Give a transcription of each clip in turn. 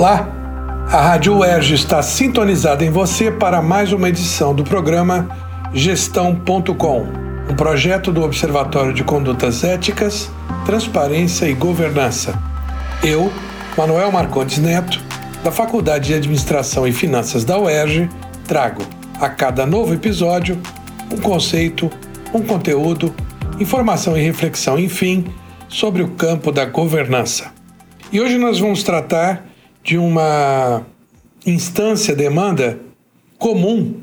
Olá! A Rádio UERJ está sintonizada em você para mais uma edição do programa Gestão.com, um projeto do Observatório de Condutas Éticas, Transparência e Governança. Eu, Manuel Marcondes Neto, da Faculdade de Administração e Finanças da UERJ, trago a cada novo episódio um conceito, um conteúdo, informação e reflexão, enfim, sobre o campo da governança. E hoje nós vamos tratar de uma instância demanda comum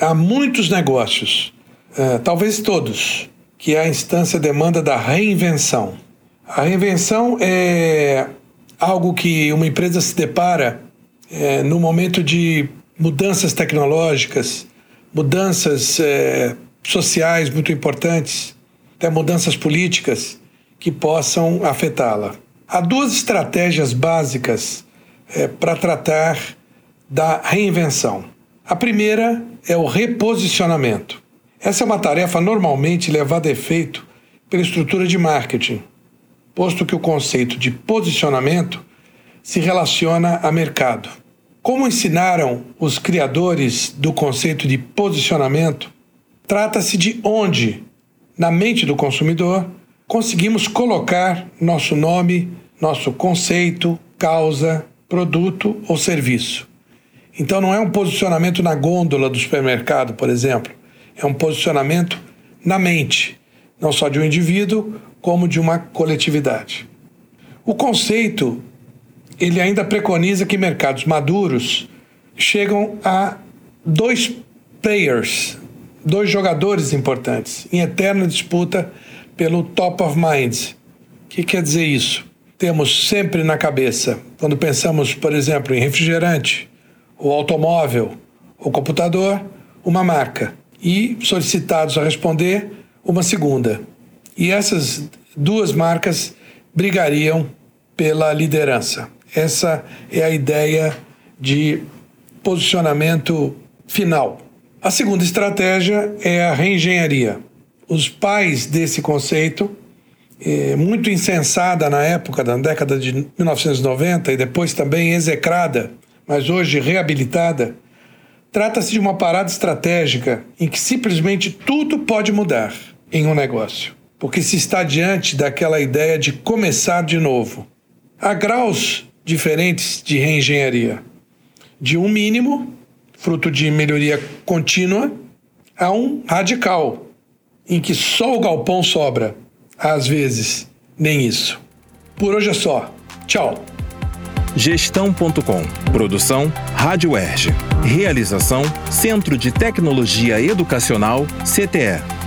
a muitos negócios, uh, talvez todos, que é a instância demanda da reinvenção. A reinvenção é algo que uma empresa se depara é, no momento de mudanças tecnológicas, mudanças é, sociais muito importantes, até mudanças políticas que possam afetá-la. Há duas estratégias básicas é, para tratar da reinvenção. A primeira é o reposicionamento. Essa é uma tarefa normalmente levada a efeito pela estrutura de marketing, posto que o conceito de posicionamento se relaciona a mercado. Como ensinaram os criadores do conceito de posicionamento, trata-se de onde, na mente do consumidor, conseguimos colocar nosso nome, nosso conceito, causa, produto ou serviço. Então não é um posicionamento na gôndola do supermercado, por exemplo, é um posicionamento na mente, não só de um indivíduo, como de uma coletividade. O conceito ele ainda preconiza que mercados maduros chegam a dois players, dois jogadores importantes, em eterna disputa pelo top of mind. O que quer dizer isso? Temos sempre na cabeça, quando pensamos, por exemplo, em refrigerante, o automóvel, o computador, uma marca e solicitados a responder uma segunda. E essas duas marcas brigariam pela liderança. Essa é a ideia de posicionamento final. A segunda estratégia é a reengenharia. Os pais desse conceito é, muito insensada na época, na década de 1990 e depois também execrada, mas hoje reabilitada, trata-se de uma parada estratégica em que simplesmente tudo pode mudar em um negócio, porque se está diante daquela ideia de começar de novo. Há graus diferentes de reengenharia, de um mínimo, fruto de melhoria contínua, a um radical, em que só o galpão sobra às vezes, nem isso. Por hoje é só. Tchau. Gestão.com. Produção Rádio Erge. Realização Centro de Tecnologia Educacional CTE.